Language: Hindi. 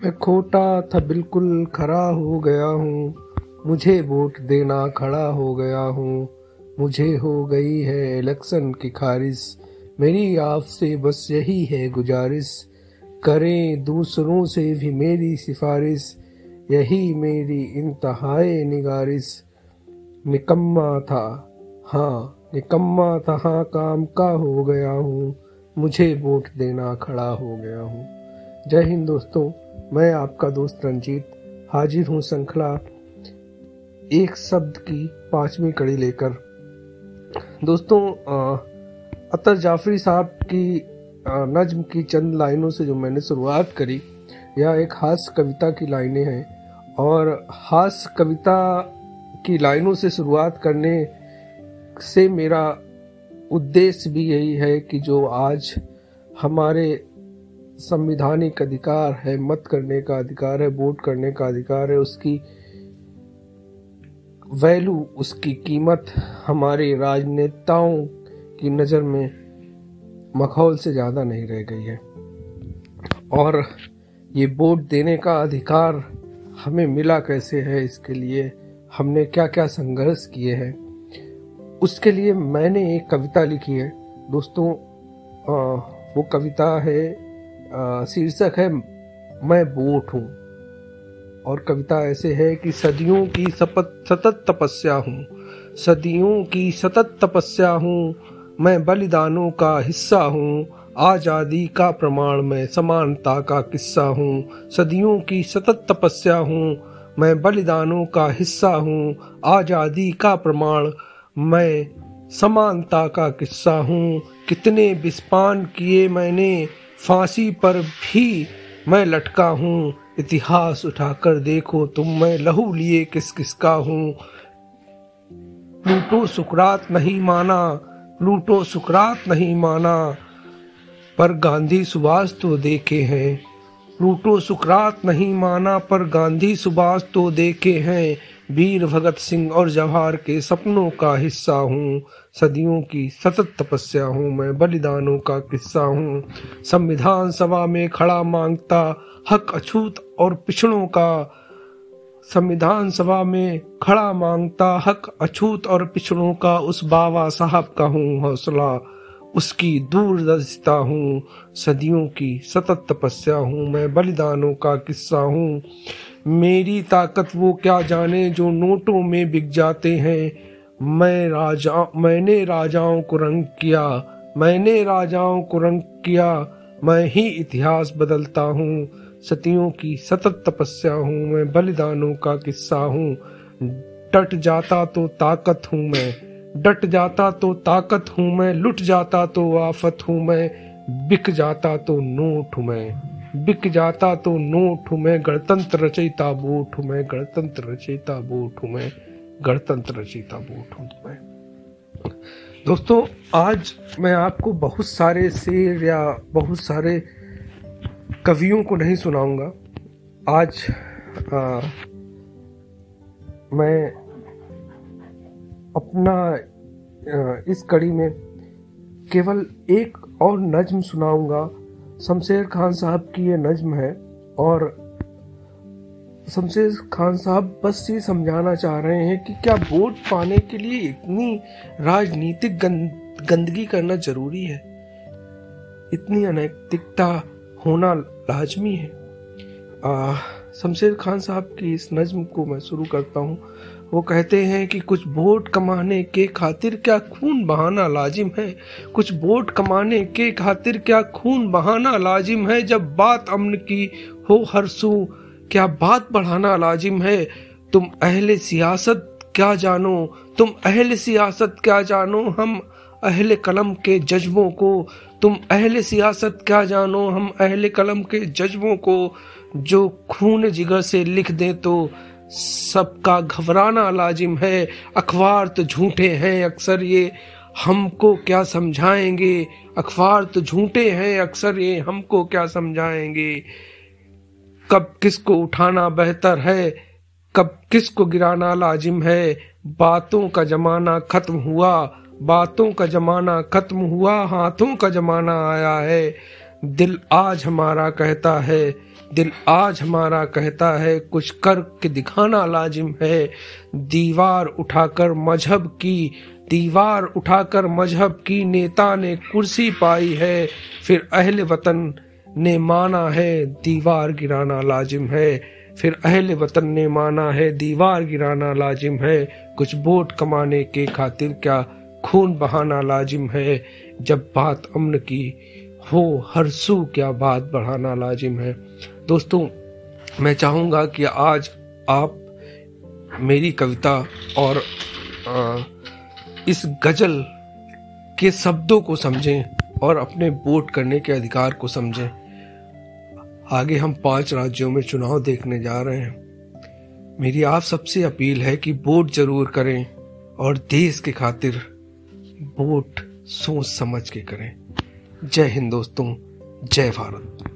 मैं खोटा था, बिल्कुल खरा हो गया हूँ। मुझे वोट देना खड़ा हो गया हूँ। मुझे हो गई है इलेक्शन की खारिश मेरी आपसे बस यही है गुजारिश। करें दूसरों से भी मेरी सिफारिश। यही मेरी इंतहाई निगारिश। निकम्मा था हाँ निकम्मा था हाँ काम का हो गया हूँ। मुझे वोट देना खड़ा हो गया हूँ। जय हिंद दोस्तों। मैं आपका दोस्त रंजीत हाजिर हूँ श्रृंखला एक शब्द की पांचवी कड़ी लेकर। दोस्तों अतर जाफरी साहब की नज्म की चंद लाइनों से जो मैंने शुरुआत करी, यह एक हास्य कविता की लाइनें हैं और हास्य कविता की लाइनों से शुरुआत करने से मेरा उद्देश्य भी यही है कि जो आज हमारे संविधानिक अधिकार है मत करने का अधिकार है वोट करने का अधिकार है उसकी वैल्यू उसकी कीमत हमारे राजनेताओं की नज़र में मखौल से ज़्यादा नहीं रह गई है। और ये वोट देने का अधिकार हमें मिला कैसे है इसके लिए हमने क्या क्या संघर्ष किए हैं उसके लिए मैंने एक कविता लिखी है। दोस्तों आ, वो कविता है शीर्षक है, मैं बोट हूँ। और कविता ऐसे है कि सदियों की सपत, सतत तपस्या हूँ। सदियों की सतत तपस्या हूँ। मैं बलिदानों का हिस्सा हूँ। आज़ादी का प्रमाण मैं, समानता का किस्सा हूँ। सदियों की सतत तपस्या हूँ। मैं बलिदानों का हिस्सा हूँ। आज़ादी का प्रमाण मैं, समानता का किस्सा हूँ। कितने विस्पान किए मैंने फांसी पर भी मैं लटका हूँ। इतिहास उठाकर देखो तुम मैं लहू लिए किस किसका हूँ। प्लूटो सुकरात नहीं माना प्लूटो सुकरात नहीं माना, पर गांधी सुभाष तो देखे हैं। प्लूटो सुकरात नहीं माना, पर गांधी सुभाष तो देखे हैं। वीर भगत सिंह और जवाहर के सपनों का हिस्सा हूँ। सदियों की सतत तपस्या हूँ। मैं बलिदानों का किस्सा हूँ। संविधान सभा में खड़ा माँगता हक अछूत और पिछड़ों का। संविधान सभा में खड़ा माँगता हक अछूत और पिछड़ों का। उस बाबा साहब का हूँ हौसला, उसकी दूरदर्शिता हूँ। सदियों की सतत तपस्या हूँ। मैं बलिदानों का किस्सा हूँ। मेरी ताकत वो क्या जाने जो नोटों में बिक जाते हैं। मैं राजा, मैंने राजाओं को रंग किया, मैंने राजाओं को रंग किया, मैं ही इतिहास बदलता हूँ। सतियों की सतत तपस्या हूँ, मैं बलिदानों का किस्सा हूँ। डट जाता तो ताकत हूँ मैं, डट जाता तो ताकत हूँ मैं, लुट जाता तो आफत हूँ मैं, बिक जाता तो नोट हूँ मैं। बिक जाता तो नोट मैं गणतंत्र रचयिता बोट मैं गणतंत्र रचयिता बोट मैं गणतंत्र रचयिता बोट हूँ दोस्तों आज मैं आपको बहुत सारे शेर या बहुत सारे कवियों को नहीं सुनाऊँगा। आज आ, मैं अपना आ, इस कड़ी में केवल एक और नज्म सुनाऊँगा। शमशेर खान साहब की ये नज्म है और शमशेर खान साहब बस ये समझाना चाह रहे हैं कि क्या वोट पाने के लिए इतनी राजनीतिक गंद, गंदगी करना ज़रूरी है? इतनी अनैतिकता होना लाजमी है। शमशेर खान साहब की इस नज्म को मैं शुरू करता हूँ। वो कहते हैं कि कुछ वोट कमाने के खातिर क्या खून बहाना लाजिम है? कुछ वोट कमाने के खातिर क्या खून बहाना लाजिम है? जब बात अमन की हो हर सू, क्या बात बढ़ाना लाजिम है? तुम अहले सियासत क्या जानो? तुम अहले सियासत क्या जानो? हम अहले कलम के जज्बों को, तुम अहले सियासत क्या जानो? हम अहले कलम के जज्बों को, जो खून जिगर से लिख दें तो सबका घबराना लाजिम है, अखबार तो झूठे हैं अक्सर ये। हमको क्या समझाएँगे? अखबार तो झूठे हैं अक्सर ये, हमको क्या समझाएँगे? कब किसको उठाना बेहतर है? कब किसको गिराना लाजिम है? बातों का जमाना खत्म हुआ, बातों का जमाना खत्म हुआ, हाथों का जमाना आया है। दिल आज हमारा कहता है, दिल आज हमारा कहता है, कुछ कर के दिखाना लाजिम है। दीवार उठाकर मज़हब की, दीवार उठाकर मज़हब की नेता ने कुर्सी पाई है, फिर अहल वतन ने माना है, दीवार गिराना लाजिम है। फिर अहल वतन ने माना है, दीवार गिराना लाजिम है। कुछ वोट कमाने के खातिर क्या खून बहाना लाजिम है? जब बात अमन की हो हर सू क्या बात बढ़ाना लाजिम है। दोस्तों मैं चाहूँगा कि आज आप मेरी कविता और आ, इस गज़ल के शब्दों को समझें और अपने वोट करने के अधिकार को समझें। आगे हम पाँच राज्यों में चुनाव देखने जा रहे हैं। मेरी आप सबसे अपील है कि वोट ज़रूर करें और देश के खातिर वोट सोच समझ के करें। जय हिंद दोस्तों जय भारत।